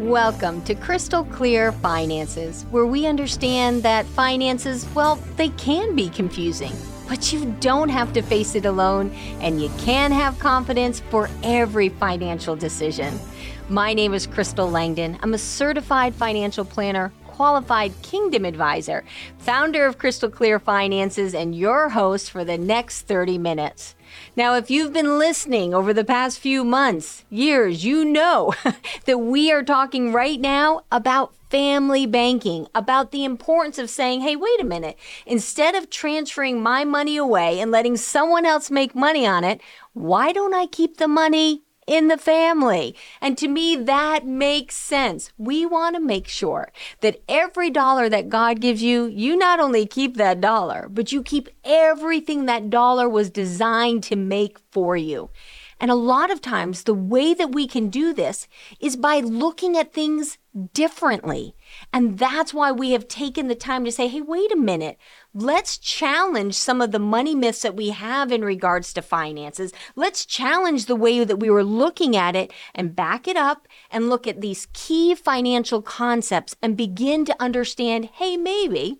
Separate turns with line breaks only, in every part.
Welcome to Crystal Clear Finances, where we understand that finances, well, they can be confusing, but you don't have to face it alone, and you can have confidence for every financial decision. My name is Crystal Langdon. I'm a certified financial planner, qualified kingdom advisor, founder of Crystal Clear Finances, and your host for the next 30 minutes. Now, if you've been listening over the past few months, years, you know that we are talking right now about family banking, about the importance of saying, hey, wait a minute, instead of transferring my money away and letting someone else make money on it, why don't I keep the money in the family. And to me, that makes sense. We want to make sure that every dollar that God gives you, you not only keep that dollar, but you keep everything that dollar was designed to make for you. And a lot of times, the way that we can do this is by looking at things differently. And that's why we have taken the time to say, hey, wait a minute. Let's challenge some of the money myths that we have in regards to finances. Let's challenge the way that we were looking at it and back it up and look at these key financial concepts and begin to understand, hey, maybe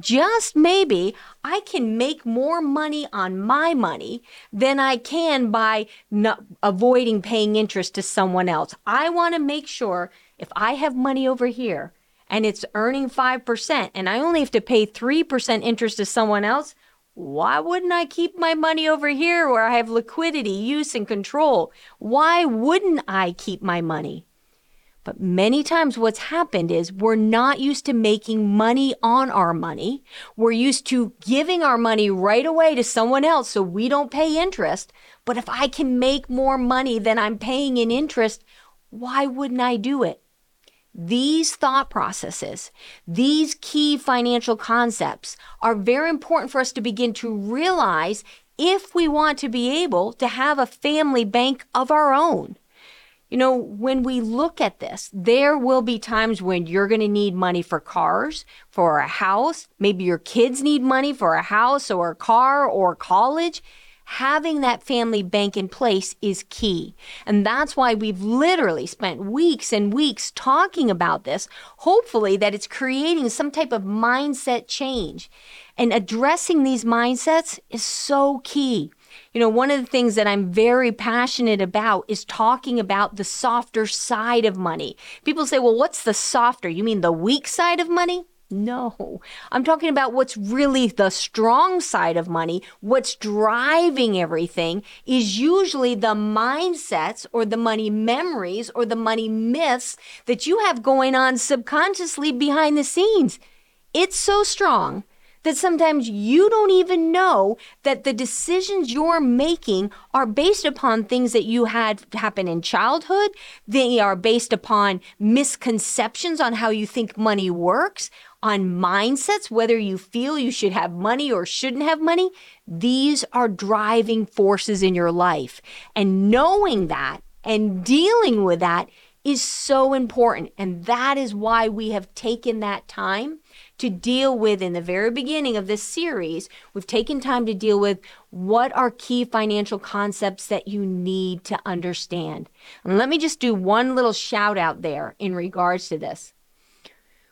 just maybe I can make more money on my money than I can by not avoiding paying interest to someone else. I want to make sure if I have money over here and it's earning 5% and I only have to pay 3% interest to someone else, why wouldn't I keep my money over here where I have liquidity, use, and control? Why wouldn't I keep my money? But many times what's happened is we're not used to making money on our money. We're used to giving our money right away to someone else so we don't pay interest. But if I can make more money than I'm paying in interest, why wouldn't I do it? These thought processes, these key financial concepts are very important for us to begin to realize if we want to be able to have a family bank of our own. You know, when we look at this, there will be times when you're going to need money for cars, for a house. Maybe your kids need money for a house or a car or college. Having that family bank in place is key. And that's why we've literally spent weeks and weeks talking about this, hopefully, that it's creating some type of mindset change. And addressing these mindsets is so key. You know, one of the things that I'm very passionate about is talking about the softer side of money. People say, well, what's the softer? You mean the weak side of money? No, I'm talking about what's really the strong side of money. What's driving everything is usually the mindsets or the money memories or the money myths that you have going on subconsciously behind the scenes. It's so strong that sometimes you don't even know that the decisions you're making are based upon things that you had happen in childhood. They are based upon misconceptions on how you think money works, on mindsets, whether you feel you should have money or shouldn't have money. These are driving forces in your life. And knowing that and dealing with that is so important. And that is why we have taken that time to deal with in the very beginning of this series. We've taken time to deal with what are key financial concepts that you need to understand. And let me just do one little shout out there in regards to this.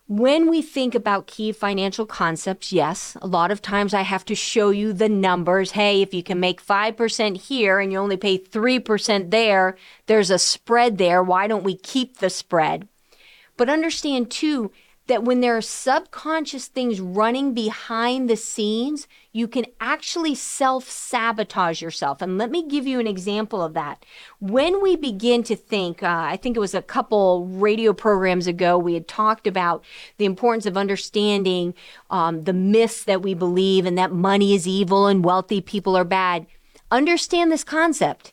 When we think about key financial concepts, yes, a lot of times I have to show you the numbers. Hey, if you can make 5% here and you only pay 3% there, there's a spread there. Why don't we keep the spread? But understand too, that when there are subconscious things running behind the scenes, you can actually self sabotage yourself. And let me give you an example of that. When we begin to think, uh, I think it was a couple radio programs ago, we had talked about the importance of understanding um, the myths that we believe and that money is evil and wealthy people are bad. Understand this concept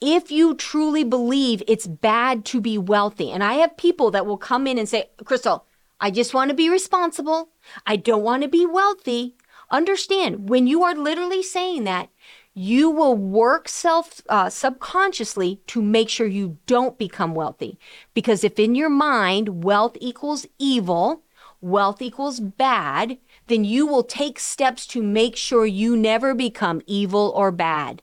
if you truly believe it's bad to be wealthy, and I have people that will come in and say, Crystal, I just want to be responsible. I don't want to be wealthy. Understand when you are literally saying that, you will work self uh, subconsciously to make sure you don't become wealthy. Because if in your mind wealth equals evil, wealth equals bad, then you will take steps to make sure you never become evil or bad.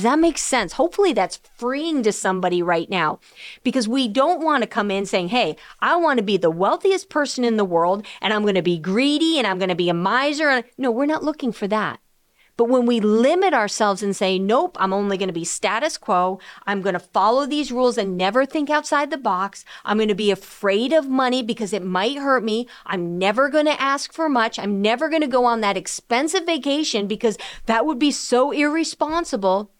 Does that make sense? Hopefully that's freeing to somebody right now because we don't want to come in saying, Hey, I want to be the wealthiest person in the world and I'm going to be greedy and I'm going to be a miser. No, we're not looking for that. But when we limit ourselves and say, nope, I'm only going to be status quo, I'm going to follow these rules and never think outside the box, I'm going to be afraid of money because it might hurt me, I'm never going to ask for much, I'm never going to go on that expensive vacation because that would be so irresponsible.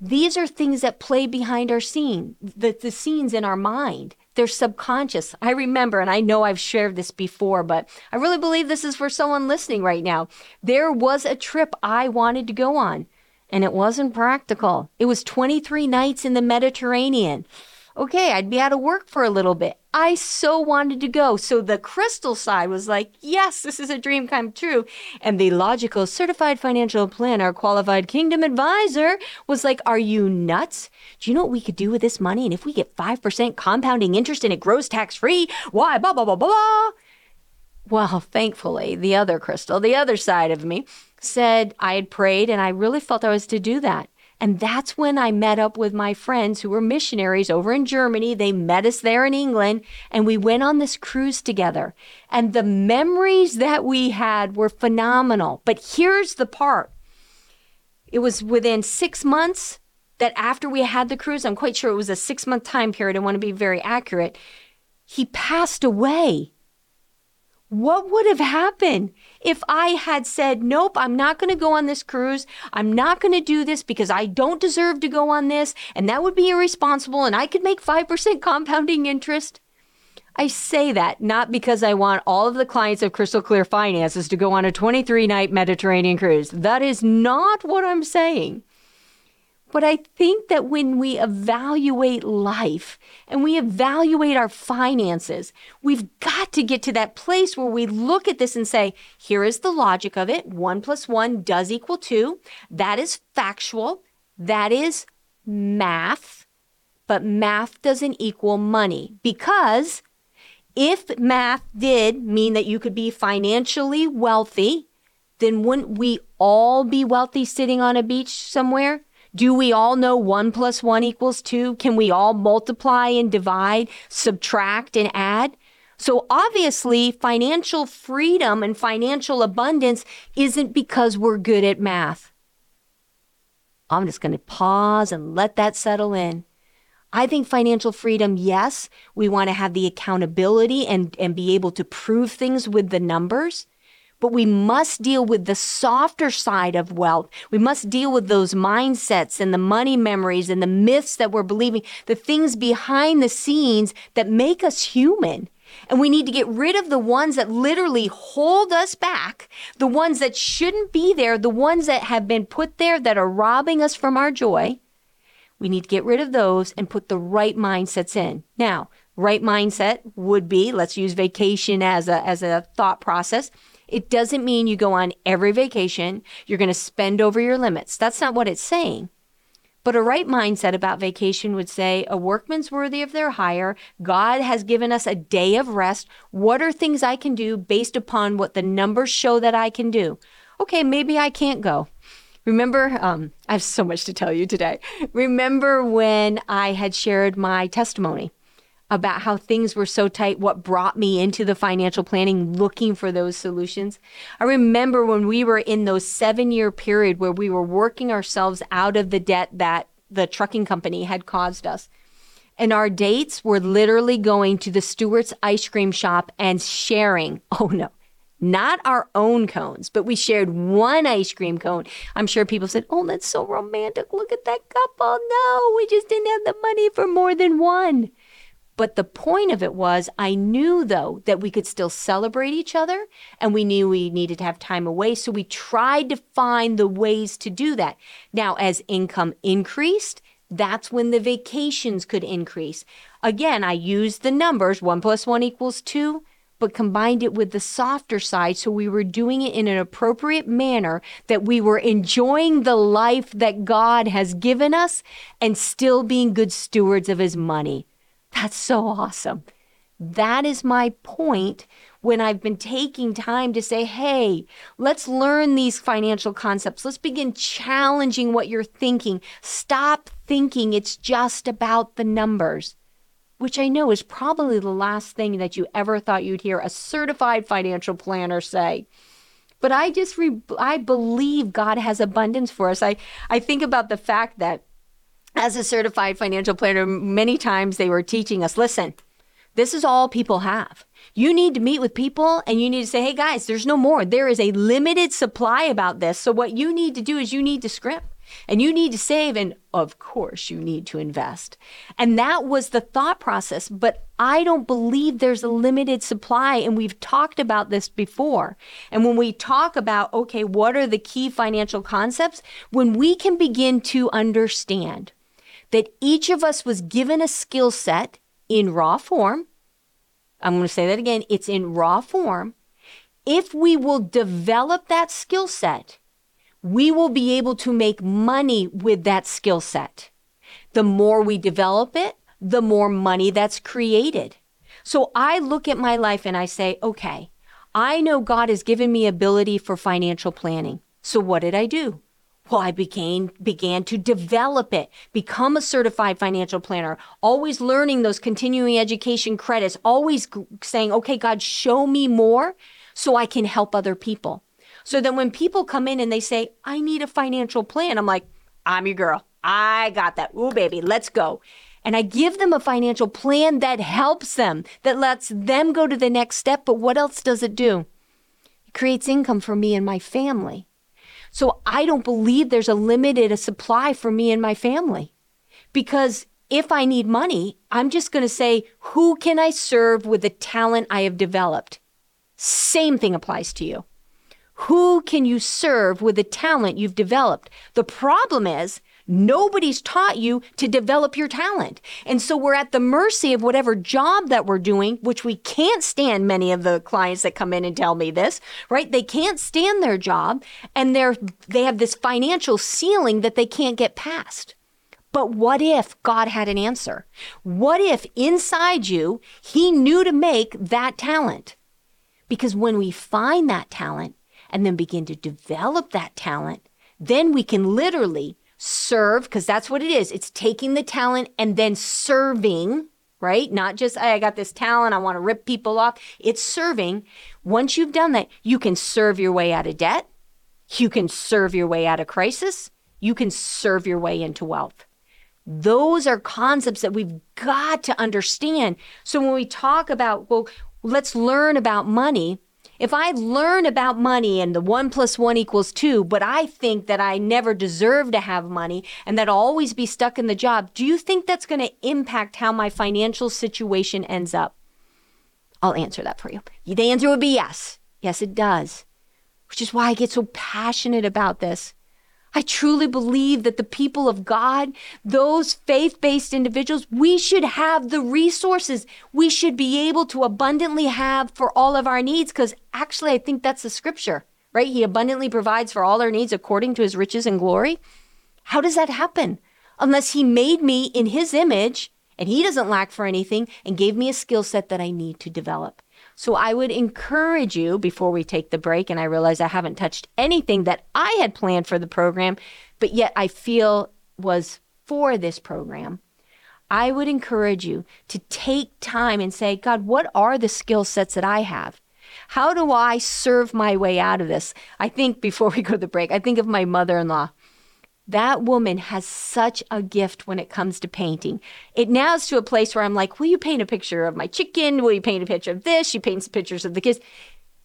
These are things that play behind our scene, the, the scenes in our mind. They're subconscious. I remember, and I know I've shared this before, but I really believe this is for someone listening right now. There was a trip I wanted to go on, and it wasn't practical. It was 23 nights in the Mediterranean okay, I'd be out of work for a little bit. I so wanted to go. So the crystal side was like, yes, this is a dream come true. And the logical certified financial planner, qualified kingdom advisor was like, are you nuts? Do you know what we could do with this money? And if we get 5% compounding interest and it grows tax free, why, blah, blah, blah, blah, blah. Well, thankfully, the other crystal, the other side of me, said I had prayed and I really felt I was to do that. And that's when I met up with my friends who were missionaries over in Germany. They met us there in England and we went on this cruise together. And the memories that we had were phenomenal. But here's the part it was within six months that after we had the cruise, I'm quite sure it was a six month time period. I want to be very accurate. He passed away. What would have happened if I had said, Nope, I'm not going to go on this cruise. I'm not going to do this because I don't deserve to go on this. And that would be irresponsible. And I could make 5% compounding interest. I say that not because I want all of the clients of Crystal Clear Finances to go on a 23 night Mediterranean cruise. That is not what I'm saying. But I think that when we evaluate life and we evaluate our finances, we've got to get to that place where we look at this and say, here is the logic of it. One plus one does equal two. That is factual. That is math. But math doesn't equal money because if math did mean that you could be financially wealthy, then wouldn't we all be wealthy sitting on a beach somewhere? Do we all know one plus one equals two? Can we all multiply and divide, subtract and add? So obviously, financial freedom and financial abundance isn't because we're good at math. I'm just going to pause and let that settle in. I think financial freedom, yes, we want to have the accountability and, and be able to prove things with the numbers but we must deal with the softer side of wealth. We must deal with those mindsets and the money memories and the myths that we're believing, the things behind the scenes that make us human. And we need to get rid of the ones that literally hold us back, the ones that shouldn't be there, the ones that have been put there that are robbing us from our joy. We need to get rid of those and put the right mindsets in. Now, right mindset would be let's use vacation as a, as a thought process. It doesn't mean you go on every vacation, you're going to spend over your limits. That's not what it's saying. But a right mindset about vacation would say a workman's worthy of their hire. God has given us a day of rest. What are things I can do based upon what the numbers show that I can do? Okay, maybe I can't go. Remember, um, I have so much to tell you today. Remember when I had shared my testimony about how things were so tight, what brought me into the financial planning looking for those solutions. I remember when we were in those seven year period where we were working ourselves out of the debt that the trucking company had caused us. And our dates were literally going to the Stewart's ice cream shop and sharing. Oh no, not our own cones, but we shared one ice cream cone. I'm sure people said, Oh, that's so romantic. Look at that couple. No, we just didn't have the money for more than one. But the point of it was, I knew though that we could still celebrate each other and we knew we needed to have time away. So we tried to find the ways to do that. Now, as income increased, that's when the vacations could increase. Again, I used the numbers one plus one equals two, but combined it with the softer side. So we were doing it in an appropriate manner that we were enjoying the life that God has given us and still being good stewards of his money. That's so awesome. That is my point when I've been taking time to say, hey, let's learn these financial concepts. Let's begin challenging what you're thinking. Stop thinking it's just about the numbers, which I know is probably the last thing that you ever thought you'd hear a certified financial planner say. But I just, re- I believe God has abundance for us. I, I think about the fact that as a certified financial planner, many times they were teaching us listen, this is all people have. You need to meet with people and you need to say, hey guys, there's no more. There is a limited supply about this. So what you need to do is you need to scrimp and you need to save. And of course, you need to invest. And that was the thought process. But I don't believe there's a limited supply. And we've talked about this before. And when we talk about, okay, what are the key financial concepts? When we can begin to understand that each of us was given a skill set in raw form. I'm going to say that again. It's in raw form. If we will develop that skill set, we will be able to make money with that skill set. The more we develop it, the more money that's created. So I look at my life and I say, okay, I know God has given me ability for financial planning. So what did I do? Well, I began, began to develop it, become a certified financial planner, always learning those continuing education credits, always saying, okay, God, show me more so I can help other people. So then when people come in and they say, I need a financial plan, I'm like, I'm your girl. I got that. Ooh, baby, let's go. And I give them a financial plan that helps them, that lets them go to the next step. But what else does it do? It creates income for me and my family. So I don't believe there's a limited supply for me and my family. Because if I need money, I'm just going to say, who can I serve with the talent I have developed? Same thing applies to you. Who can you serve with the talent you've developed? The problem is Nobody's taught you to develop your talent. And so we're at the mercy of whatever job that we're doing, which we can't stand many of the clients that come in and tell me this, right? They can't stand their job and they're they have this financial ceiling that they can't get past. But what if God had an answer? What if inside you he knew to make that talent? Because when we find that talent and then begin to develop that talent, then we can literally serve, because that's what it is. It's taking the talent and then serving, right? Not just, hey, I got this talent, I want to rip people off. It's serving. Once you've done that, you can serve your way out of debt. You can serve your way out of crisis. You can serve your way into wealth. Those are concepts that we've got to understand. So when we talk about, well, let's learn about money, if I learn about money and the one plus one equals two, but I think that I never deserve to have money and that I'll always be stuck in the job, do you think that's going to impact how my financial situation ends up? I'll answer that for you. The answer would be yes. Yes, it does. Which is why I get so passionate about this. I truly believe that the people of God, those faith based individuals, we should have the resources. We should be able to abundantly have for all of our needs because actually, I think that's the scripture, right? He abundantly provides for all our needs according to his riches and glory. How does that happen? Unless he made me in his image and he doesn't lack for anything and gave me a skill set that I need to develop. So I would encourage you before we take the break, and I realize I haven't touched anything that I had planned for the program, but yet I feel was for this program. I would encourage you to take time and say, God, what are the skill sets that I have? How do I serve my way out of this? I think before we go to the break, I think of my mother in law. That woman has such a gift when it comes to painting. It now is to a place where I'm like, will you paint a picture of my chicken? Will you paint a picture of this? She paints pictures of the kids.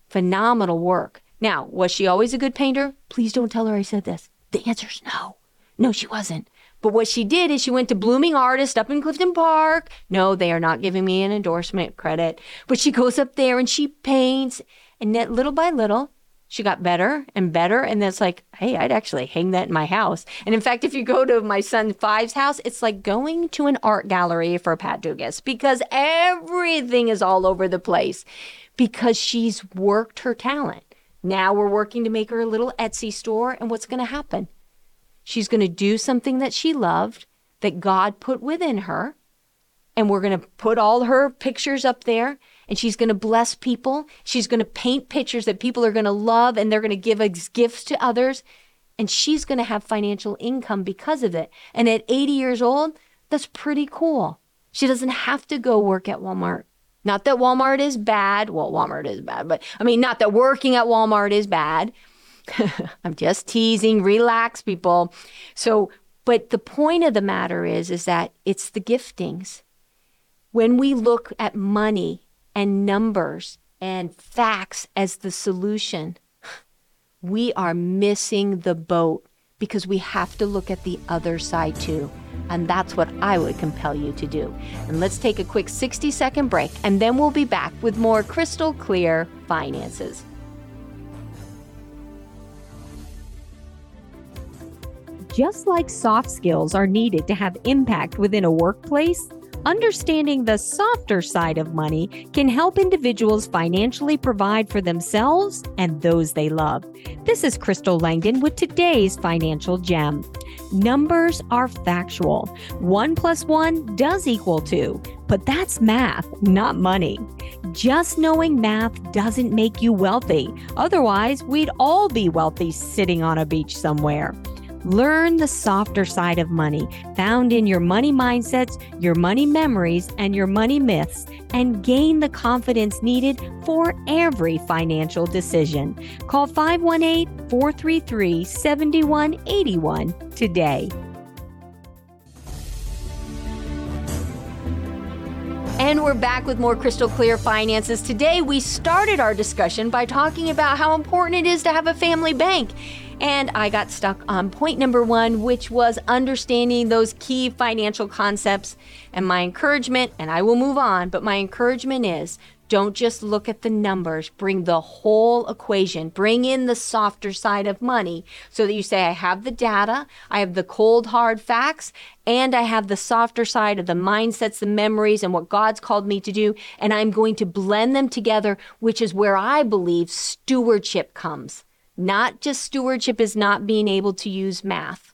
Phenomenal work. Now, was she always a good painter? Please don't tell her I said this. The answer is no. No, she wasn't. But what she did is she went to Blooming Artist up in Clifton Park. No, they are not giving me an endorsement credit. But she goes up there and she paints. And little by little, she got better and better. And then it's like, hey, I'd actually hang that in my house. And in fact, if you go to my son Five's house, it's like going to an art gallery for Pat Dugas because everything is all over the place because she's worked her talent. Now we're working to make her a little Etsy store. And what's going to happen? She's going to do something that she loved, that God put within her. and we're going to put all her pictures up there and she's going to bless people. She's going to paint pictures that people are going to love and they're going to give gifts to others. And she's going to have financial income because of it. And at 80 years old, that's pretty cool. She doesn't have to go work at Walmart. Not that Walmart is bad. Well, Walmart is bad, but I mean, not that working at Walmart is bad. I'm just teasing. Relax, people. So, but the point of the matter is, is that it's the giftings. When we look at money and numbers and facts as the solution, we are missing the boat because we have to look at the other side too. And that's what I would compel you to do. And let's take a quick 60 second break, and then we'll be back with more crystal clear finances.
Just like soft skills are needed to have impact within a workplace, Understanding the softer side of money can help individuals financially provide for themselves and those they love. This is Crystal Langdon with today's financial gem. Numbers are factual. One plus one does equal two, but that's math, not money. Just knowing math doesn't make you wealthy. Otherwise, we'd all be wealthy sitting on a beach somewhere. Learn the softer side of money found in your money mindsets, your money memories, and your money myths, and gain the confidence needed for every financial decision. Call 518 433 7181 today.
And we're back with more crystal clear finances. Today, we started our discussion by talking about how important it is to have a family bank. And I got stuck on point number one, which was understanding those key financial concepts. And my encouragement, and I will move on, but my encouragement is don't just look at the numbers, bring the whole equation, bring in the softer side of money so that you say, I have the data, I have the cold, hard facts, and I have the softer side of the mindsets, the memories, and what God's called me to do. And I'm going to blend them together, which is where I believe stewardship comes. Not just stewardship is not being able to use math.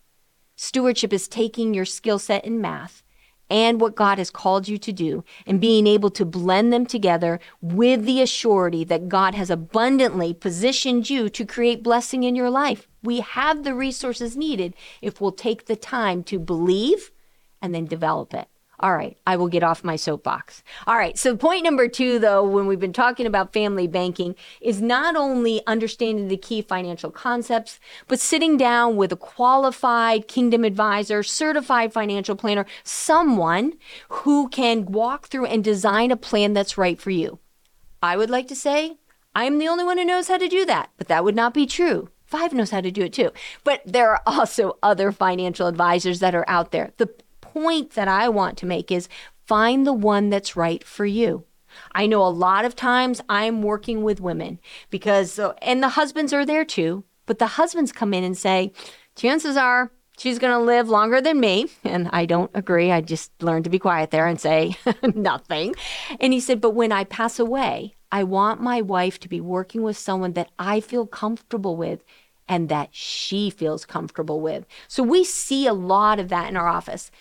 Stewardship is taking your skill set in math and what God has called you to do and being able to blend them together with the assurity that God has abundantly positioned you to create blessing in your life. We have the resources needed if we'll take the time to believe and then develop it. All right, I will get off my soapbox. All right, so point number two, though, when we've been talking about family banking, is not only understanding the key financial concepts, but sitting down with a qualified kingdom advisor, certified financial planner, someone who can walk through and design a plan that's right for you. I would like to say I'm the only one who knows how to do that, but that would not be true. Five knows how to do it too. But there are also other financial advisors that are out there. The point that I want to make is find the one that's right for you. I know a lot of times I'm working with women because, uh, and the husbands are there too, but the husbands come in and say, chances are she's going to live longer than me. And I don't agree. I just learned to be quiet there and say nothing. And he said, but when I pass away, I want my wife to be working with someone that I feel comfortable with and that she feels comfortable with. So we see a lot of that in our office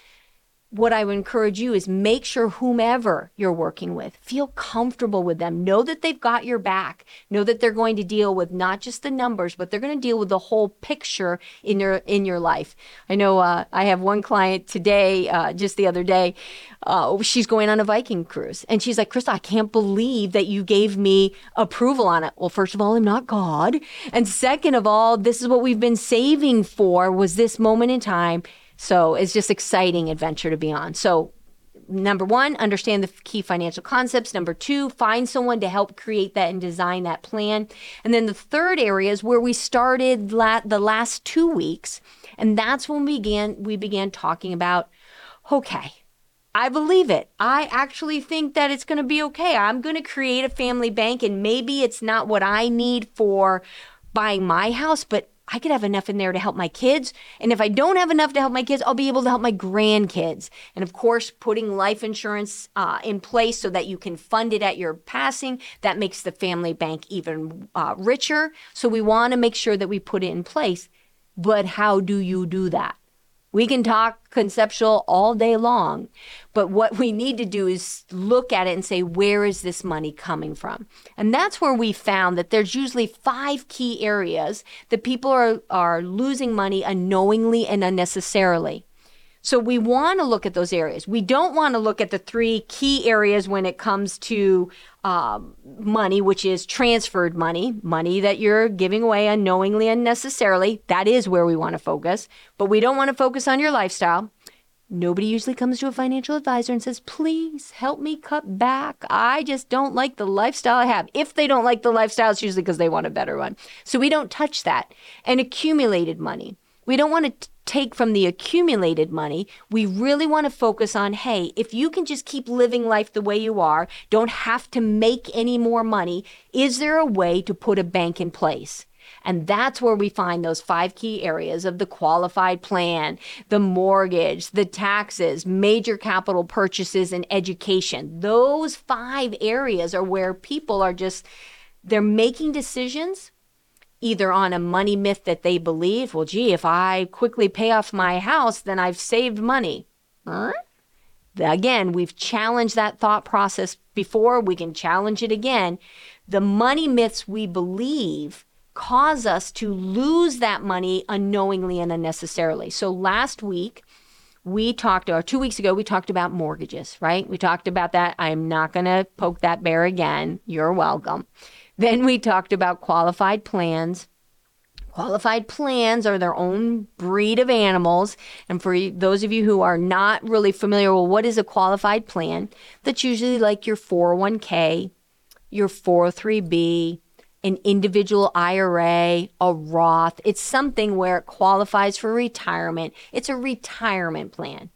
what I would encourage you is make sure whomever you're working with, feel comfortable with them. Know that they've got your back. Know that they're going to deal with not just the numbers, but they're going to deal with the whole picture in your in your life. I know uh, I have one client today, uh, just the other day. Uh, she's going on a Viking cruise, and she's like, "Krista, I can't believe that you gave me approval on it." Well, first of all, I'm not God, and second of all, this is what we've been saving for. Was this moment in time? So it's just exciting adventure to be on. So number one, understand the key financial concepts. Number two, find someone to help create that and design that plan. And then the third area is where we started la- the last two weeks, and that's when we began we began talking about, okay. I believe it. I actually think that it's going to be okay. I'm going to create a family bank, and maybe it's not what I need for buying my house, but I could have enough in there to help my kids. And if I don't have enough to help my kids, I'll be able to help my grandkids. And of course, putting life insurance uh, in place so that you can fund it at your passing, that makes the family bank even uh, richer. So we want to make sure that we put it in place. But how do you do that? We can talk conceptual all day long, but what we need to do is look at it and say, where is this money coming from? And that's where we found that there's usually five key areas that people are, are losing money unknowingly and unnecessarily. So we want to look at those areas. We don't want to look at the three key areas when it comes to um, money, which is transferred money, money that you're giving away unknowingly, unnecessarily. That is where we want to focus. But we don't want to focus on your lifestyle. Nobody usually comes to a financial advisor and says, please help me cut back. I just don't like the lifestyle I have. If they don't like the lifestyle, it's usually because they want a better one. So we don't touch that. And accumulated money. We don't want to take from the accumulated money. We really want to focus on hey, if you can just keep living life the way you are, don't have to make any more money, is there a way to put a bank in place? And that's where we find those five key areas of the qualified plan, the mortgage, the taxes, major capital purchases, and education. Those five areas are where people are just, they're making decisions either on a money myth that they believe, well, gee, if I quickly pay off my house, then I've saved money. Huh? Again, we've challenged that thought process before. We can challenge it again. The money myths we believe cause us to lose that money unknowingly and unnecessarily. So last week, we talked, or two weeks ago, we talked about mortgages, right? We talked about that. I'm not going to poke that bear again. You're welcome. Then we talked about qualified plans. Qualified plans are their own breed of animals. And for those of you who are not really familiar, well, what is a qualified plan? That's usually like your 401k, your 403b, an individual IRA, a Roth. It's something where it qualifies for retirement. It's a retirement plan.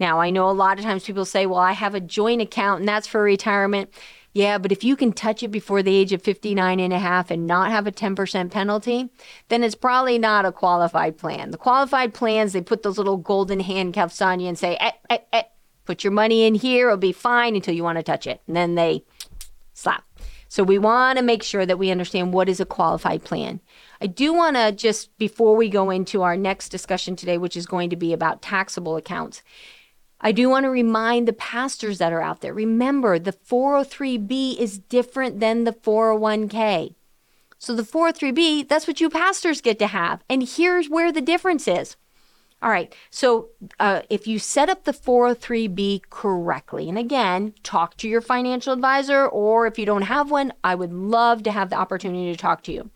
Now, I know a lot of times people say, well, I have a joint account and that's for retirement. Yeah, but if you can touch it before the age of 59 and a half and not have a 10% penalty, then it's probably not a qualified plan. The qualified plans, they put those little golden handcuffs on you and say, eh, eh, eh, put your money in here, it'll be fine until you want to touch it. And then they slap. So we want to make sure that we understand what is a qualified plan. I do want to just before we go into our next discussion today, which is going to be about taxable accounts, I do want to remind the pastors that are out there remember, the 403B is different than the 401k. So, the 403B, that's what you pastors get to have. And here's where the difference is. All right, so uh, if you set up the 403B correctly, and again, talk to your financial advisor, or if you don't have one, I would love to have the opportunity to talk to you.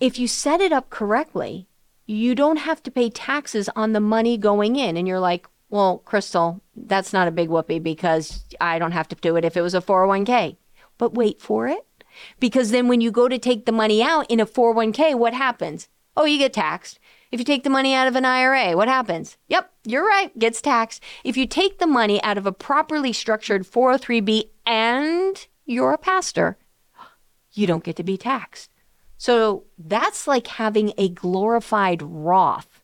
If you set it up correctly, you don't have to pay taxes on the money going in. And you're like, well, Crystal, that's not a big whoopee because I don't have to do it if it was a 401k. But wait for it. Because then when you go to take the money out in a 401k, what happens? Oh, you get taxed. If you take the money out of an IRA, what happens? Yep, you're right, gets taxed. If you take the money out of a properly structured 403b and you're a pastor, you don't get to be taxed. So that's like having a glorified Roth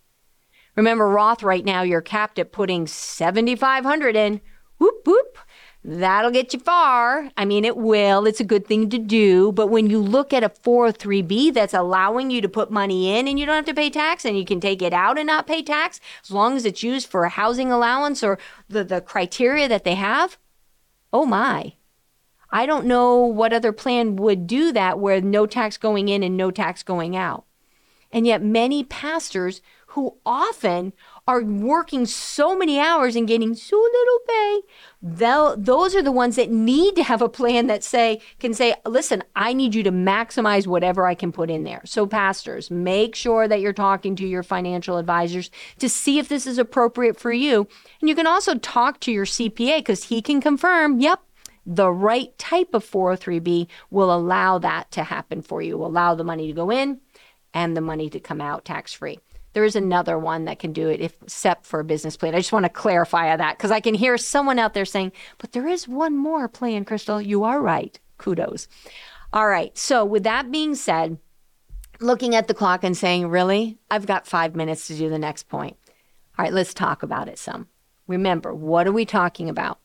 Remember, Roth right now, you're capped at putting 7,500 in. Whoop, whoop. That'll get you far. I mean, it will. It's a good thing to do. But when you look at a 403B that's allowing you to put money in and you don't have to pay tax and you can take it out and not pay tax as long as it's used for a housing allowance or the, the criteria that they have, oh my. I don't know what other plan would do that where no tax going in and no tax going out. And yet, many pastors who often are working so many hours and getting so little pay those are the ones that need to have a plan that say can say listen i need you to maximize whatever i can put in there. So pastors make sure that you're talking to your financial advisors to see if this is appropriate for you. And you can also talk to your cpa because he can confirm yep the right type of 403b will allow that to happen for you. Allow the money to go in and the money to come out tax free there is another one that can do it if except for a business plan. I just want to clarify that because I can hear someone out there saying, but there is one more plan, Crystal. You are right. Kudos. All right. So, with that being said, looking at the clock and saying, really, I've got five minutes to do the next point. All right, let's talk about it some. Remember, what are we talking about?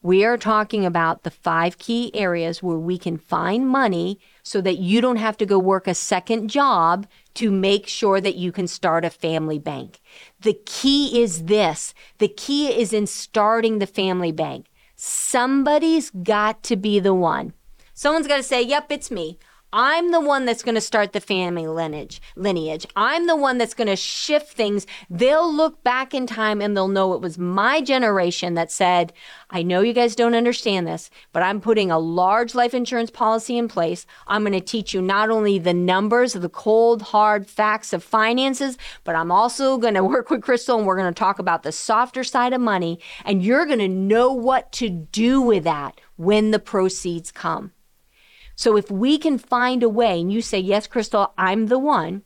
We are talking about the five key areas where we can find money so that you don't have to go work a second job to make sure that you can start a family bank. The key is this. The key is in starting the family bank. Somebody's got to be the one. Someone's got to say, yep, it's me. I'm the one that's going to start the family lineage. Lineage. I'm the one that's going to shift things. They'll look back in time and they'll know it was my generation that said, "I know you guys don't understand this, but I'm putting a large life insurance policy in place. I'm going to teach you not only the numbers, the cold hard facts of finances, but I'm also going to work with Crystal and we're going to talk about the softer side of money and you're going to know what to do with that when the proceeds come." So if we can find a way and you say, yes, Crystal, I'm the one,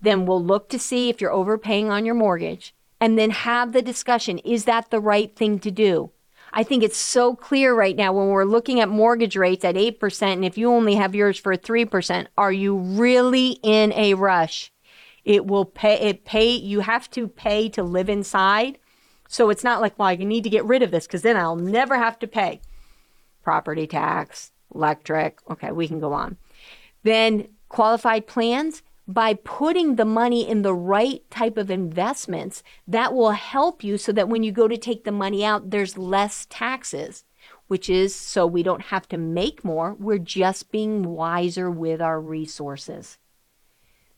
then we'll look to see if you're overpaying on your mortgage and then have the discussion. Is that the right thing to do? I think it's so clear right now when we're looking at mortgage rates at 8%, and if you only have yours for 3%, are you really in a rush? It will pay, it pay, you have to pay to live inside. So it's not like, well, I need to get rid of this because then I'll never have to pay property tax, electric. Okay, we can go on. Then qualified plans by putting the money in the right type of investments that will help you so that when you go to take the money out, there's less taxes, which is so we don't have to make more. We're just being wiser with our resources.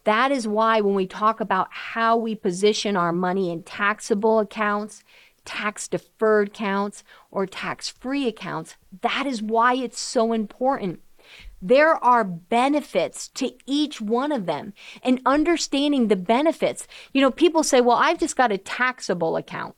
That is why when we talk about how we position our money in taxable accounts, tax deferred accounts or tax free accounts. That is why it's so important. There are benefits to each one of them and understanding the benefits. You know, people say, well, I've just got a taxable account.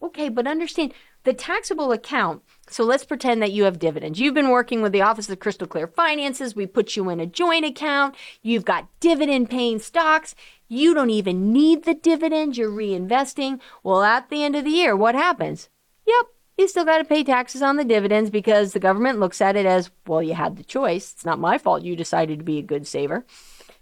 Okay, but understand the taxable account. So let's pretend that you have dividends. You've been working with the Office of Crystal Clear Finances. We put you in a joint account. You've got dividend paying stocks. You don't even need the dividends you're reinvesting. Well, at the end of the year, what happens? Yep, you still got to pay taxes on the dividends because the government looks at it as, well, you had the choice. It's not my fault you decided to be a good saver.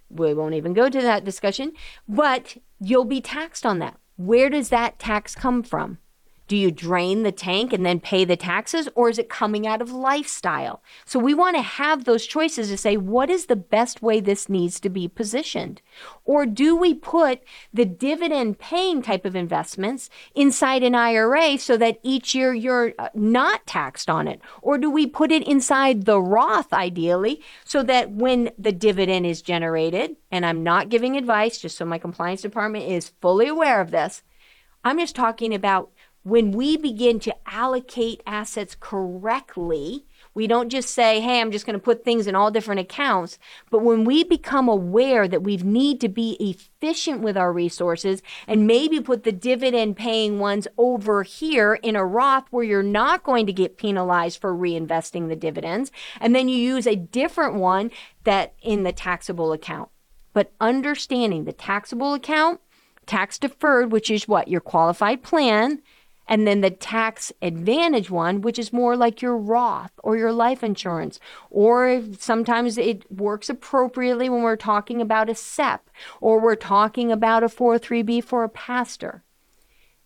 We won't even go to that discussion, but you'll be taxed on that. Where does that tax come from? Do you drain the tank and then pay the taxes, or is it coming out of lifestyle? So we want to have those choices to say, what is the best way this needs to be positioned? Or do we put the dividend paying type of investments inside an IRA so that each year you're uh, not taxed on it? Or do we put it inside the Roth ideally so that when the dividend is generated, and I'm not giving advice, just so my compliance department is fully aware of this, I'm just talking about when we begin to allocate assets correctly, we don't just say, hey, I'm just going to put things in all different accounts. But when we become aware that we need to be efficient with our resources and maybe put the dividend paying ones over here in a Roth where you're not going to get penalized for reinvesting the dividends, and then you use a different one that in the taxable account. But understanding the taxable account, tax deferred, which is what? Your qualified plan and then the tax advantage one, which is more like your Roth or your life insurance. Or sometimes it works appropriately when we're talking about a SEP or we're talking about a 403B for a pastor.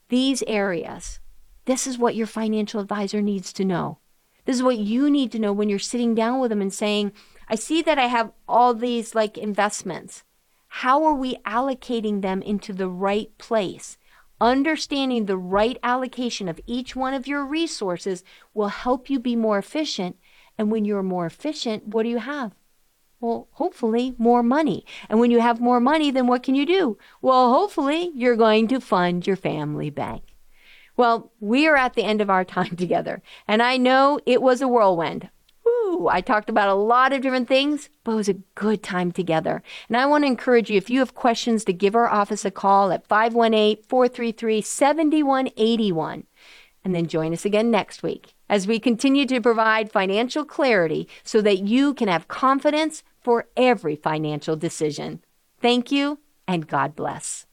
These areas, this is what your financial advisor needs to know. This is what you need to know when you're sitting down with them and saying, I see that I have all these like investments. How are we allocating them into the right place? Understanding the right allocation of each one of your resources will help you be more efficient. And when you're more efficient, what do you have? Well, hopefully more money. And when you have more money, then what can you do? Well, hopefully you're going to fund your family bank. Well, we are at the end of our time together, and I know it was a whirlwind. I talked about a lot of different things, but it was a good time together. And I want to encourage you if you have questions to give our office a call at 518 433 7181. And then join us again next week as we continue to provide financial clarity so that you can have confidence for every financial decision. Thank you and God bless.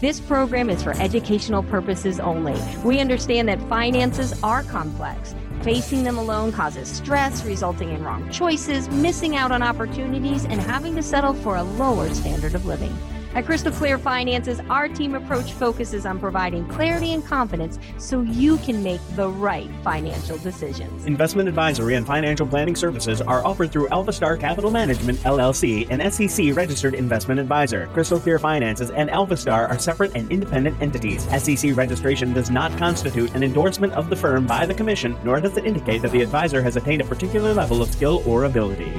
This program is for educational purposes only. We understand that finances are complex Facing them alone causes stress, resulting in wrong choices, missing out on opportunities, and having to settle for a lower standard of living. At Crystal Clear Finances, our team approach focuses on providing clarity and confidence so you can make the right financial decisions.
Investment advisory and financial planning services are offered through AlphaStar Capital Management, LLC, an SEC registered investment advisor. Crystal Clear Finances and AlphaStar are separate and independent entities. SEC registration does not constitute an endorsement of the firm by the Commission, nor does it indicate that the advisor has attained a particular level of skill or ability.